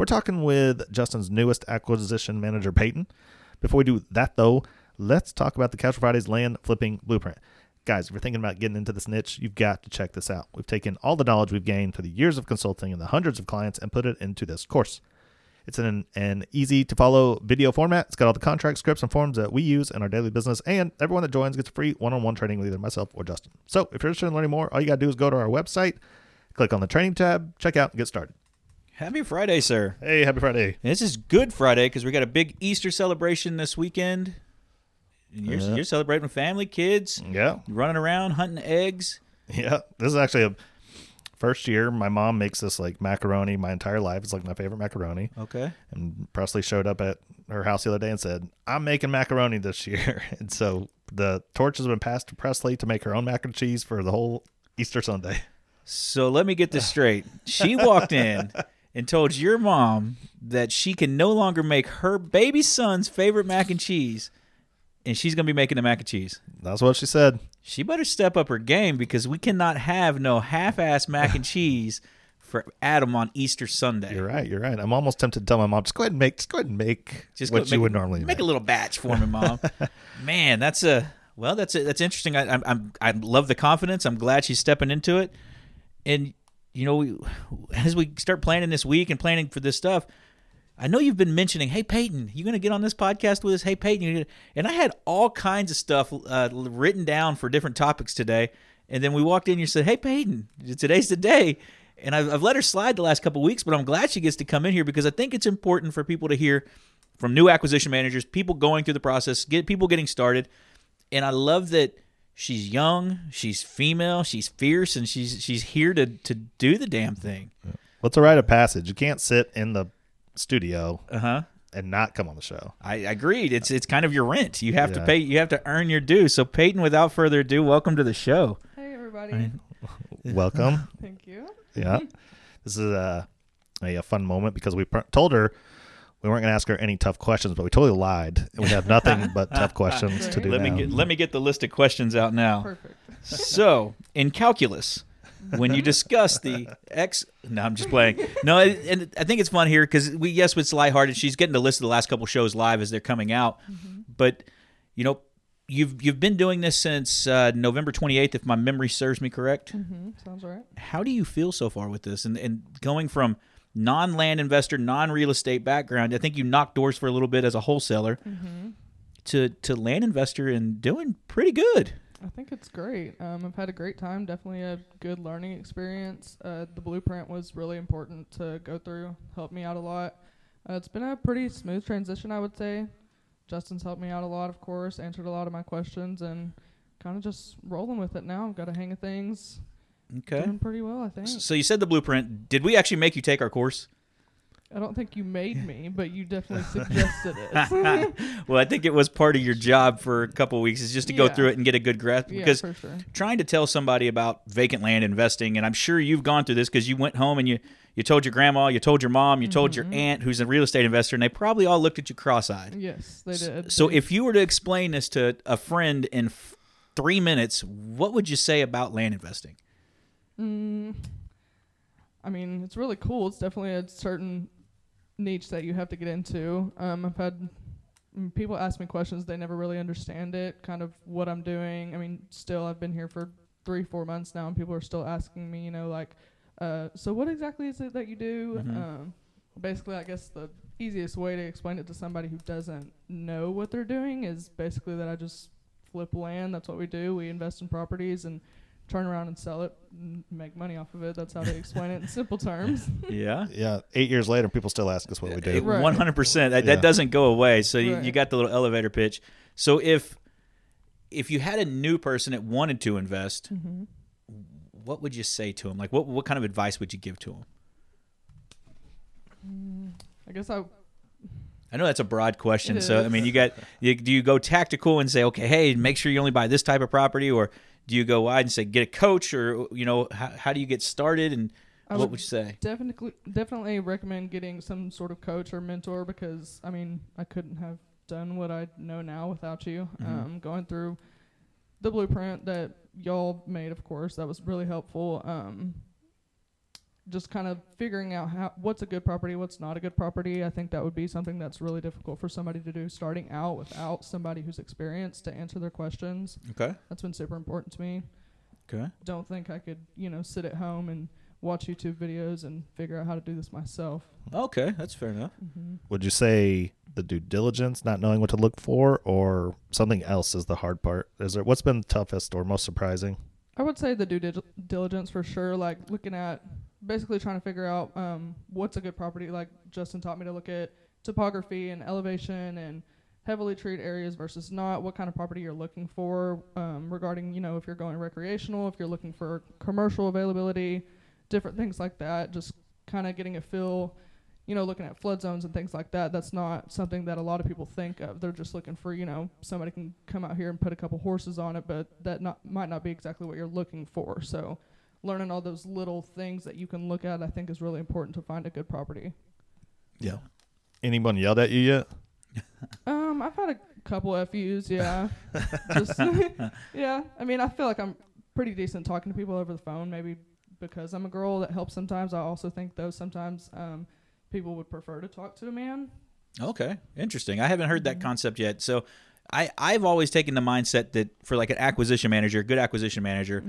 we're talking with Justin's newest acquisition manager, Payton. Before we do that, though, let's talk about the Casual Fridays land flipping blueprint. Guys, if you're thinking about getting into this niche, you've got to check this out. We've taken all the knowledge we've gained through the years of consulting and the hundreds of clients and put it into this course. It's an, an easy to follow video format. It's got all the contract scripts and forms that we use in our daily business, and everyone that joins gets a free one on one training with either myself or Justin. So if you're interested in learning more, all you got to do is go to our website, click on the training tab, check out, and get started. Happy Friday, sir. Hey, happy Friday. This is Good Friday because we got a big Easter celebration this weekend. And you're, Yeah. you're celebrating with family, kids, Yeah. running around, hunting eggs. Yeah. This is actually a first year. My mom makes this like macaroni my entire life. It's like my favorite macaroni. Okay. And Presley showed up at her house the other day and said, I'm making macaroni this year. And so the torch has been passed to Presley to make her own mac and cheese for the whole Easter Sunday. So let me get this straight. She walked in and told your mom that she can no longer make her baby son's favorite mac and cheese, and she's going to be making the mac and cheese. That's what she said. She better step up her game because we cannot have no half-ass mac and cheese for Adam on Easter Sunday. You're right. You're right. I'm almost tempted to tell my mom, just go ahead and make, just go ahead and make Just what go you make- would normally make make. a little batch for me, mom. Man, that's a well, that's a, that's interesting. I, I'm, I'm I love the confidence. I'm glad she's stepping into it. And you know, we, as we start planning this week and planning for this stuff, I know you've been mentioning, "Hey Payton, you going to get on this podcast with us?" Hey Payton, and I had all kinds of stuff uh, written down for different topics today. And then we walked in, you said, "Hey Payton, today's the day." And I've, I've let her slide the last couple weeks, but I'm glad she gets to come in here because I think it's important for people to hear from new acquisition managers, people going through the process, get people getting started. And I love that she's young, she's female, she's fierce, and she's she's here to to do the damn thing. What's a rite of passage? You can't sit in the studio Uh huh. and not come on the show. I agreed. It's it's kind of your rent. You have to pay. You have to earn your due. So Payton, without further ado, welcome to the show. Hey everybody. Welcome. Thank you. Yeah. This is a, a, a fun moment because we pr- told her we weren't going to ask her any tough questions, but we totally lied. And we have nothing but tough questions to do Let me get let me get the list of questions out now. Perfect. So, in calculus, when you discuss the x, no, I'm just playing. No, and I think it's fun here because we yes, it's lighthearted. She's getting the list of the last couple shows live as they're coming out, but you know, you've you've been doing this since uh, November 28th, if my memory serves me correct. hmm Sounds right. How do you feel so far with this, and and going from non-land investor, non-real estate background? I think you knocked doors for a little bit as a wholesaler. To, to land investor and doing pretty good. I think it's great. Um, I've had a great time. Definitely a good learning experience. Uh, the blueprint was really important to go through. Helped me out a lot. Uh, it's been a pretty smooth transition, I would say. Justin's helped me out a lot, of course. Answered a lot of my questions, and kind of just rolling with it now. I've got a hang of things. Okay. Doing pretty well, I think. So you said the blueprint. Did we actually make you take our course? I don't think you made me, but you definitely suggested it. Well, I think it was part of your job for a couple of weeks is just to go through it and get a good grasp yeah, because for sure. trying to tell somebody about vacant land investing and I'm sure you've gone through this because you went home and you you told your grandma, you told your mom, you told Mm-hmm. your aunt who's a real estate investor and they probably all looked at you cross-eyed. Yes, they did. So They- if you were to explain this to a friend in f- 3 minutes, what would you say about land investing? Mm, I mean, it's really cool. It's definitely a certain niche that you have to get into. Um, I've had mm, people ask me questions; they never really understand it. Kind of what I'm doing. I mean, still, I've been here for three, four months now, and people are still asking me, you know, like, uh, so what exactly is it that you do? Mhm. Um, basically, I guess the easiest way to explain it to somebody who doesn't know what they're doing is basically that I just flip land. That's what we do. We invest in properties and turn around and sell it and make money off of it. That's how they explain it in simple terms. Yeah. Yeah. Eight years later, people still ask us what we do. Right. One hundred percent. That Yeah. doesn't go away. So you, you got the little elevator pitch. So if if you had a new person that wanted to invest, Mm-hmm. what would you say to them? Like what what kind of advice would you give to them? I guess I I know that's a broad question. It So I mean, you got you, do you go tactical and say, okay, hey, make sure you only buy this type of property, or do you go wide and say get a coach, or you know, how, how do you get started, and I what would would you say? definitely definitely recommend getting some sort of coach or mentor because I mean I couldn't have done what I know now without you. Mhm. Um, going through the blueprint that y'all made, of course, that was really helpful. Um, just kind of figuring out how what's a good property, what's not a good property. I think that would be something that's really difficult for somebody to do starting out without somebody who's experienced to answer their questions. Okay. That's been super important to me Okay. don't think I could, you know, sit at home and watch YouTube videos and figure out how to do this myself. Okay, that's fair enough. Mm-hmm. Would you say the due diligence, not knowing what to look for, or something else is the hard part? Is there what's been the toughest or most surprising? I would say the due dil- diligence for sure, like looking at basically trying to figure out um, what's a good property. Like Justin taught me to look at topography and elevation and heavily treated areas versus not. What kind of property you're looking for um, regarding, you know, if you're going recreational, if you're looking for commercial availability, different things like that. Just kind of getting a feel. You know, looking at flood zones and things like that, that's not something that a lot of people think of. They're just looking for, you know, somebody can come out here and put a couple horses on it, but that not might not be exactly what you're looking for. So, learning all those little things that you can look at, I think, is really important to find a good property. Yeah. Anyone yelled at you yet? Um, I've had a couple FUs, yeah. Just yeah. I mean, I feel like I'm pretty decent talking to people over the phone. Maybe because I'm a girl, that helps sometimes. I also think though sometimes um, people would prefer to talk to a man. Okay, interesting. I haven't heard that Mhm. concept yet. So, I I've always taken the mindset that for like an acquisition manager, good acquisition manager,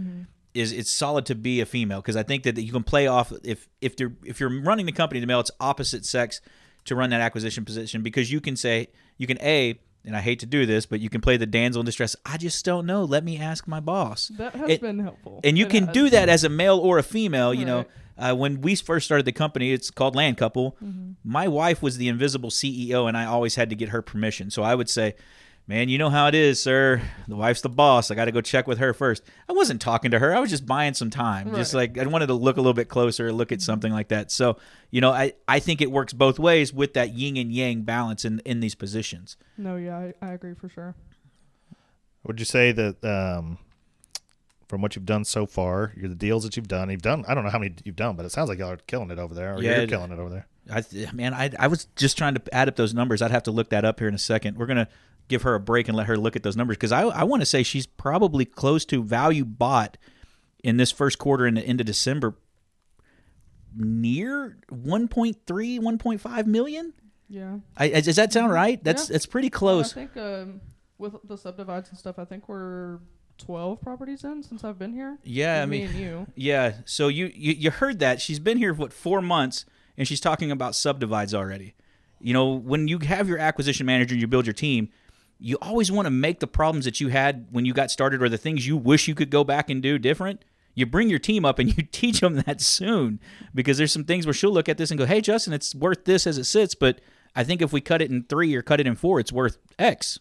is it's solid to be a female because I think that you can play off if if you're if you're running the company the male, it's opposite sex to run that acquisition position because you can say you can a and I hate to do this, but you can play the damsel in distress. I just don't know. Let me ask my boss. That has It- been helpful. And you can do that as a male or a female. You know, uh, when we first started the company, it's called Land Couple. Mm-hmm. My wife was the invisible CEO, and I always had to get her permission. So I would say, "Man, you know how it is, sir. The wife's the boss. I got to go check with her first. I wasn't talking to her. I was just buying some time. Just like I wanted to look a little bit closer, look at something like that. So you know, I I think it works both ways with that yin and yang balance in in these positions. No, yeah, I, I agree for sure. Would you say that um, from what you've done so far, you're the deals that you've done, you've done, I don't know how many you've done, but it sounds like y'all are killing it over there, or Yeah, you're it- killing it over there. I man, I I was just trying to add up those numbers. I'd have to look that up here in a second. We're gonna give her a break and let her look at those numbers because I I want to say she's probably close to value bought in this first quarter and of December near 1.3 1.5 million Yeah. I, does that sound right that's Yeah. that's pretty Well, close I think um, with the subdivides and stuff, I think we're 12 properties in since I've been here. yeah i me mean and you. yeah so you, you you heard that she's been here what four months and she's talking about subdivides already you know when you have your acquisition manager and you build your team you always want to make the problems that you had when you got started or the things you wish you could go back and do different you bring your team up and you teach them that soon because there's some things where she'll look at this and go hey justin it's worth this as it sits but i think if we cut it in three or cut it in four it's worth x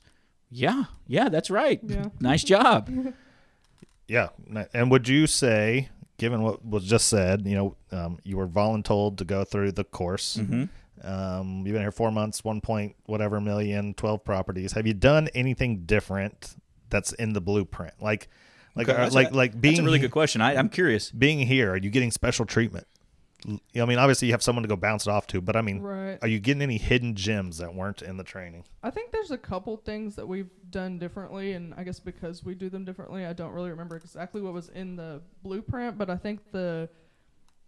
yeah yeah that's right Yeah. nice job Yeah. And would you say, given what was just said, you know, um, you were voluntold to go through the course. hmm Um, you've been here four months, one point whatever million, 12 properties. Have you done anything different that's in the blueprint? Like, like, Okay, uh, like, a- like being that's a really good question I, i'm curious being here. Are you getting special treatment? I mean, obviously you have someone to go bounce it off to, but I mean, Right. are you getting any hidden gems that weren't in the training? I think there's a couple things that we've done differently, and I guess because we do them differently, I don't really remember exactly what was in the blueprint. But I think the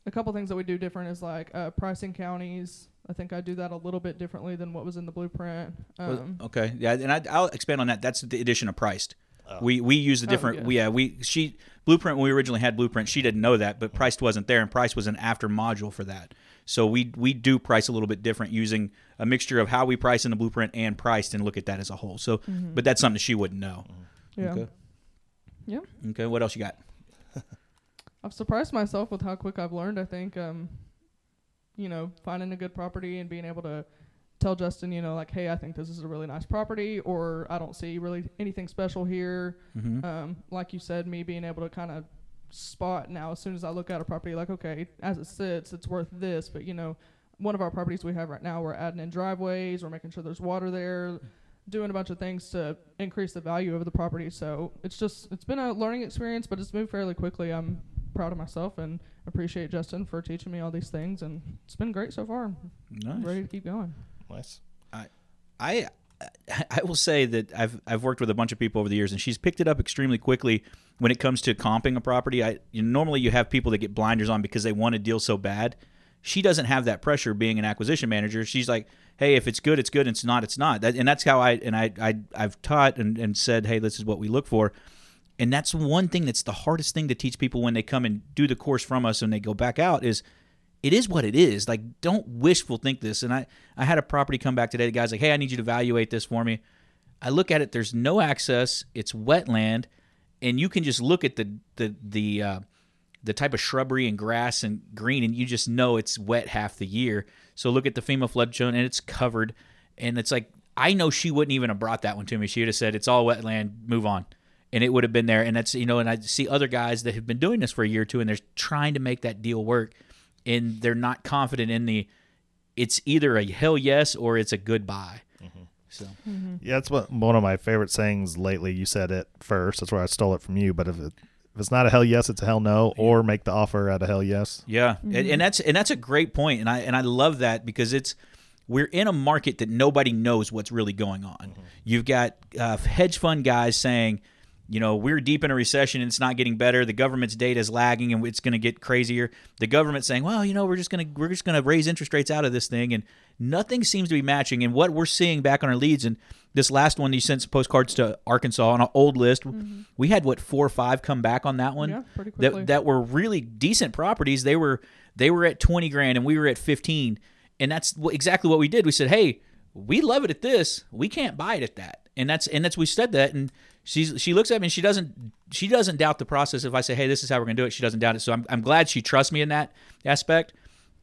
a couple things that we do different is like uh, pricing counties. I think I do that a little bit differently than what was in the blueprint. Well, Um, okay, yeah, and I, I'll expand on that. That's the addition of priced. Oh. We we use the Oh, different. yeah. we, yeah, we she blueprint when we originally had blueprint. She didn't know that, but priced wasn't there, and price was an after module for that. So we we do price a little bit different using a mixture of how we price in the blueprint and priced, and look at that as a whole. So, mhm. but that's something she wouldn't know. yeah. Okay. Yeah. Okay. What else you got? I've surprised myself with how quick I've learned. I think, um, you know, finding a good property and being able to tell Justin, you know, like, hey, I think this is a really nice property, or I don't see really anything special here. Mm-hmm. Um, like you said, me being able to kind of spot now as soon as I look at a property, like, okay, as it sits, it's worth this, but you know, one of our properties we have right now, we're adding in driveways, we're making sure there's water there, doing a bunch of things to increase the value of the property. So it's just it's been a learning experience, but it's moved fairly quickly. I'm proud of myself and appreciate Justin for teaching me all these things, and it's been great so far. Nice. Ready to keep going. Nice. I I I will say that I've I've worked with a bunch of people over the years, and she's picked it up extremely quickly when it comes to comping a property. I you normally you have people that get blinders on because they want a deal so bad. She doesn't have that pressure being an acquisition manager. She's like, hey, if it's good, it's good. It's not, it's not. That, and that's how I and I, I I've taught and, and said, hey, this is what we look for. And that's one thing that's the hardest thing to teach people when they come and do the course from us and they go back out is it is what it is. Like, don't wishful think this. And I, I had a property come back today. The guy's like, hey, I need you to evaluate this for me. I look at it. There's no access. It's wetland, and you can just look at the the the uh, the type of shrubbery and grass and green, and you just know it's wet half the year. So look at the FEMA flood zone, and it's covered. And it's like I know she wouldn't even have brought that one to me. She would have said it's all wetland. Move on. And it would have been there. And that's you know, and I see other guys that have been doing this for a year or two, and they're trying to make that deal work and they're not confident in the it's either a hell yes or it's a goodbye. Mm-hmm. So mm-hmm. Yeah, that's what one of my favorite sayings lately. You said it first. That's where I stole it from you. But if it if it's not a hell yes, it's a hell no, or make the offer at a hell yes. yeah, and, mm-hmm. and that's and that's a great point, and I and I love that because it's we're in a market that nobody knows what's really going on. You've got uh, hedge fund guys saying, you know, we're deep in a recession and it's not getting better. The government's data is lagging and it's going to get crazier. The government saying, well, you know, we're just going to we're just going to raise interest rates out of this thing, and nothing seems to be matching. And what we're seeing back on our leads, and this last one, you sent some postcards to Arkansas on an old list. Mm-hmm. We had what four or five come back on that one. Yeah, pretty quickly. That that were really decent properties. They were they were at twenty grand and we were at fifteen, and that's exactly what we did. We said, hey, we love it at this. We can't buy it at that, and that's and that's we said that, and she's she looks at me and she doesn't she doesn't doubt the process. If I say, hey, this is how we're gonna do it, she doesn't doubt it. So I'm I'm glad she trusts me in that aspect.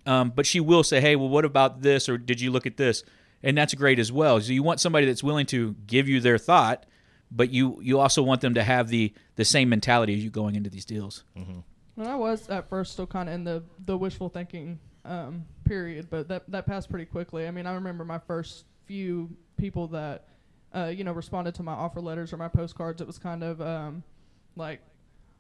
Um, but she will say, hey, well, what about this, or did you look at this? And that's great as well. So you want somebody that's willing to give you their thought, but you you also want them to have the the same mentality as you going into these deals. And I was at first still kind of in the, the wishful thinking um, period, but that that passed pretty quickly. I mean, I remember my first few people that uh, you know responded to my offer letters or my postcards. It was kind of um, like,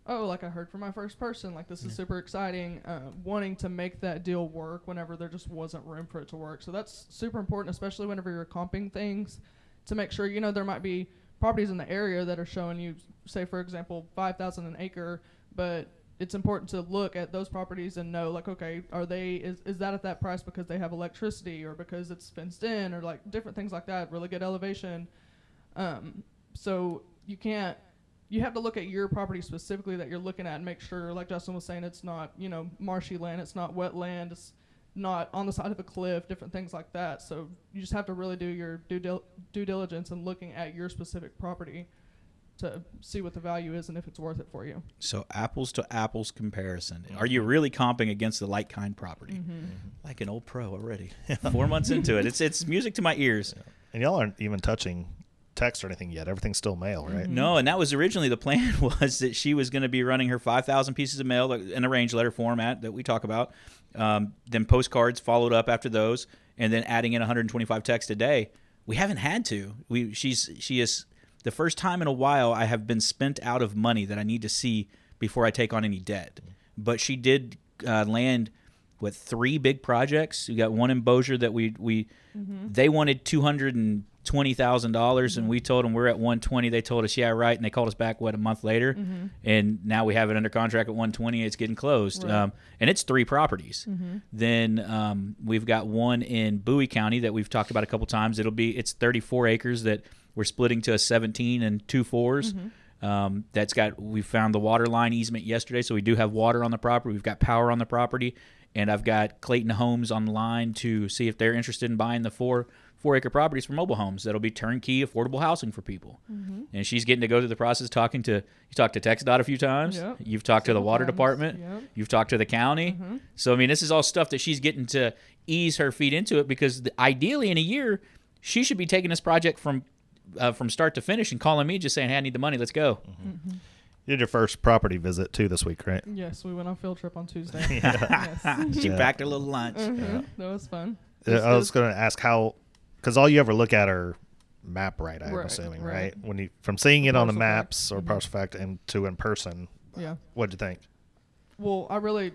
oh, like I heard from my first person. Like this is super exciting. Uh, wanting to make that deal work whenever there just wasn't room for it to work. So that's super important, especially whenever you're comping things, to make sure you know there might be properties in the area that are showing you, say for example, five thousand an acre, but it's important to look at those properties and know like okay are they is, is that at that price because they have electricity or because it's fenced in or like different things like that really good elevation. Um, so you can't you have to look at your property specifically that you're looking at and make sure like justin was saying it's not you know marshy land it's not wetland it's not on the side of a cliff different things like that. So you just have to really do your due, dil- due diligence and looking at your specific property to see what the value is and if it's worth it for you So apples to apples comparison. Are you really comping against the like kind property? Mm-hmm. Like an old pro already. Four months into it, it's it's music to my ears. And y'all aren't even touching text or anything yet. Everything's still mail, right? No, and that was originally the plan was that she was going to be running her 5,000 pieces of mail in a range letter format that we talk about. Um, then postcards followed up after those, and then adding in 125 texts a day. We haven't had to. We she's she is the first time in a while I have been spent out of money that I need to see before I take on any debt. But she did uh, land with three big projects. We got one in Bossier that we we they wanted two hundred and twenty thousand dollars, and we told them we're at one twenty. They told us yeah right, and they called us back what a month later, and now we have it under contract at one twenty. It's getting closed, Right. um, and it's three properties. Then um, we've got one in Bowie County that we've talked about a couple times. It'll be it's thirty four acres that we're splitting to a seventeen and two 4s mm-hmm. Um, that's got we found the water line easement yesterday, so we do have water on the property. We've got power on the property, and I've got Clayton Homes on the line to see if they're interested in buying the four four acre properties for mobile homes. That'll be turnkey affordable housing for people. Mm-hmm. And she's getting to go through the process talking to you talked to TxDOT a few times. Yep. You've talked to the water times. department. Yep. You've talked to the county. Mm-hmm. So I mean, this is all stuff that she's getting to ease her feet into it because the, ideally in a year she should be taking this project from uh, from start to finish and calling me just saying, "Hey, I need the money. Let's go." You did your first property visit too this week, right? Yes, we went on field trip on Tuesday. yes. She Yeah. packed her little lunch. Mhm. That was fun. I was it's- going to ask how, because all you ever look at are map right. I'm Right, assuming, right. right. When you from seeing it on the Parcel fact. maps or Mhm. parcel fact and to in person, Yeah. what'd you think? Well, I really,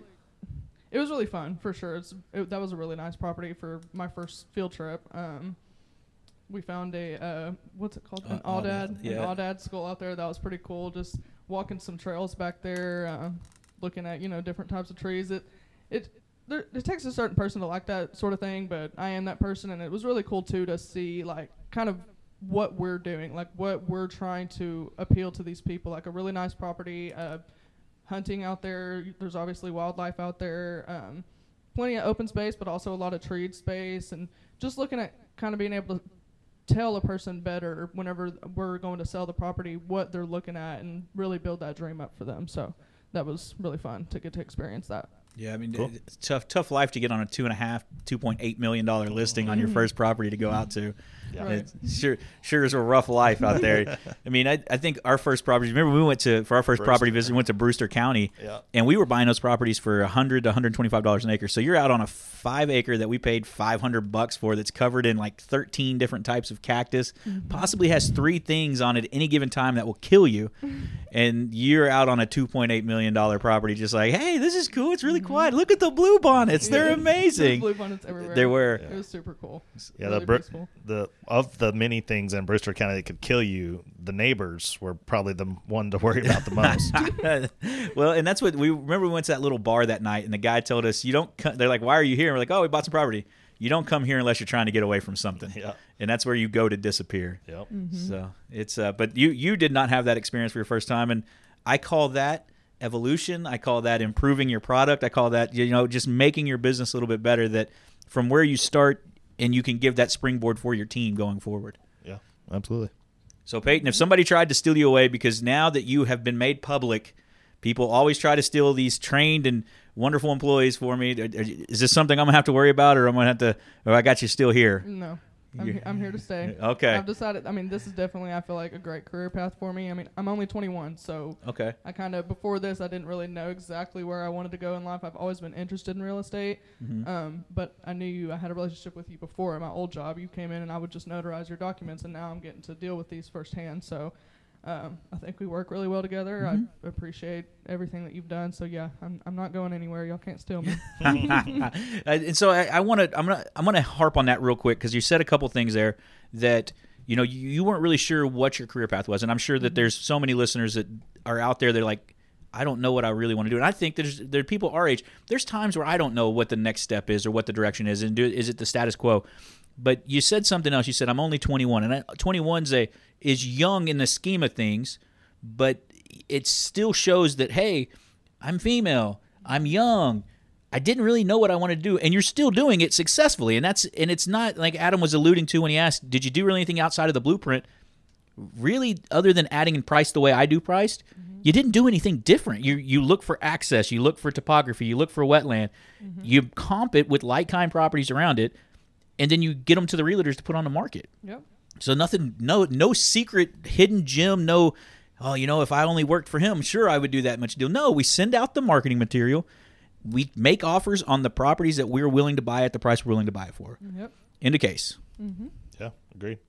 it was really fun for sure. It's it, that was a really nice property for my first field trip. Um, we found a uh, what's it called? An Uh, aoudad, yeah. an aoudad school out there. That was pretty cool. Just walking some trails back there, uh, looking at you know different types of trees. It it there, it takes a certain person to like that sort of thing, but I am that person, and it was really cool too to see like kind of what we're doing, like what we're trying to appeal to these people. Like a really nice property, uh, hunting out there. There's obviously wildlife out there, um, plenty of open space, but also a lot of treed space, and just looking at kind of being able to tell a person better whenever we're going to sell the property what they're looking at and really build that dream up for them. So that was really fun to get to experience that. Yeah, I mean, Cool. it's tough, tough life to get on a two and a half, two point eight million dollar listing on your Mhm. first property to go out to. Yeah. Right. Sure, sure is a rough life out there. I mean, I, I think our first property. Remember, we went to for our first property visit. We went to Brewster County, Yeah. and we were buying those properties for a hundred to one hundred twenty five dollars an acre. So you're out on a five acre that we paid five hundred bucks for. That's covered in like thirteen different types of cactus. Possibly has three things on it at any given time that will kill you. and you're out on a two point eight million dollar property, just like, hey, this is cool. It's really quiet. Look at the blue bonnets. They're Yes. amazing. Blue bonnets everywhere. There were. It was super cool. Yeah, really the Bru- peaceful. the of the many things in Brewster County that could kill you, the neighbors were probably the one to worry about the most. well, and that's what we remember. We went to that little bar that night, and the guy told us, "You don't." Co-, they're like, "Why are you here?" And we're like, "Oh, we bought some property." You don't come here unless you're trying to get away from something. Yeah. and that's where you go to disappear. yep. So it's. Uh, but you you did not have that experience for your first time, and I call that evolution. I call that improving your product. I call that you know just making your business a little bit better. That from where you start, and you can give that springboard for your team going forward. Yeah. Absolutely. So Payton, if somebody tried to steal you away because now that you have been made public, people always try to steal these trained and wonderful employees for me. Is this something I'm gonna have to worry about, or I'm gonna have to? Or I got you still here? No. I'm, he- I'm here to stay. Okay. I've decided. I mean, this is definitely. I feel like a great career path for me. I mean, I'm only 21, so Okay. I kind of before this, I didn't really know exactly where I wanted to go in life. I've always been interested in real estate, Mhm. um, but I knew you. I had a relationship with you before at my old job. You came in and I would just notarize your documents, and now I'm getting to deal with these firsthand. So. Um, I think we work really well together. Mhm. I appreciate everything that you've done. So yeah, I'm, I'm not going anywhere. Y'all can't steal me. And so I, I want to I'm gonna I'm gonna harp on that real quick because you said a couple things there that you know you, you weren't really sure what your career path was, and I'm sure that there's so many listeners that are out there. They're like, I don't know what I really want to do, and I think there's there are people our age. There's times where I don't know what the next step is or what the direction is, and do is it the status quo? But you said something else. You said I'm only 21, and I, 21's a is young in the scheme of things, but it still shows that hey, I'm female, I'm young. I didn't really know what I wanted to do, and you're still doing it successfully. And that's and it's not like Adam was alluding to when he asked, "Did you do really anything outside of the blueprint?" Really, other than adding in price the way I do priced, mm-hmm. you didn't do anything different. You you look for access, you look for topography, you look for wetland, mm-hmm. you comp it with like kind properties around it, and then you get them to the realtors to put on the market. yep. So nothing, no, no secret hidden gem. No, oh, you know, if I only worked for him, sure, I would do that much deal. No, we send out the marketing material. We make offers on the properties that we're willing to buy at the price we're willing to buy it for. Yep. In the case, mm-hmm. Yeah. Agreed.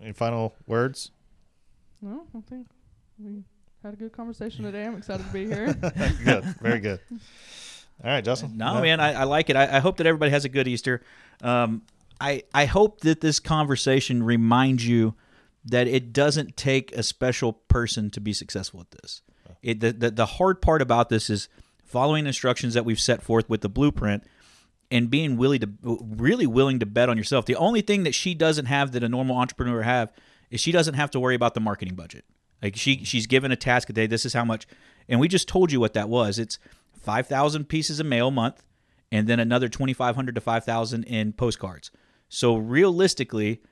Any final words? No, I think we had a good conversation today. I'm excited to be here. good. Very good. All right, Justin. no, Yeah. man, I, I like it. I, I hope that everybody has a good Easter. Um, I I hope that this conversation reminds you that it doesn't take a special person to be successful at this. It, the, the the hard part about this is following instructions that we've set forth with the blueprint and being willing to really willing to bet on yourself. The only thing that she doesn't have that a normal entrepreneur have is she doesn't have to worry about the marketing budget. Like she she's given a task a day. This is how much, and we just told you what that was. It's five thousand pieces of mail a month, and then another twenty five hundred to five thousand in postcards. So realistically,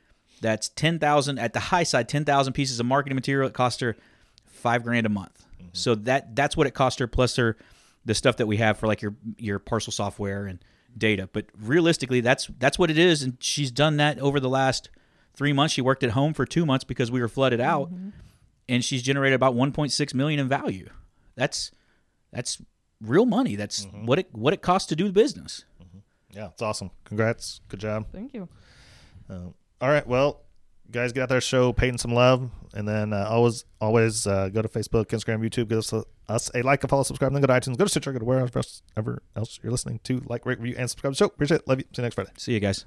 that's ten thousand at the high side. Ten thousand pieces of marketing material. It cost her five grand a month. Mm-hmm. So that that's what it cost her plus her the stuff that we have for like your your parcel software and data. But realistically, that's that's what it is, and she's done that over the last three months. She worked at home for two months because we were flooded out, mm-hmm. and she's generated about 1.6 million in value. That's that's real money. That's what it what it costs to do the business. Yeah, it's awesome. Congrats. Good job. Thank you. Uh, all right. Well, guys, get out there, show Payton some love, and then uh, always, always uh, go to Facebook, Instagram, YouTube, give us a, us a like, a follow, subscribe, and then go to iTunes, go to Stitcher, go to wherever else you're listening to, like, rate, review, and subscribe to the show. Appreciate it. Love you. See you next Friday. See you guys.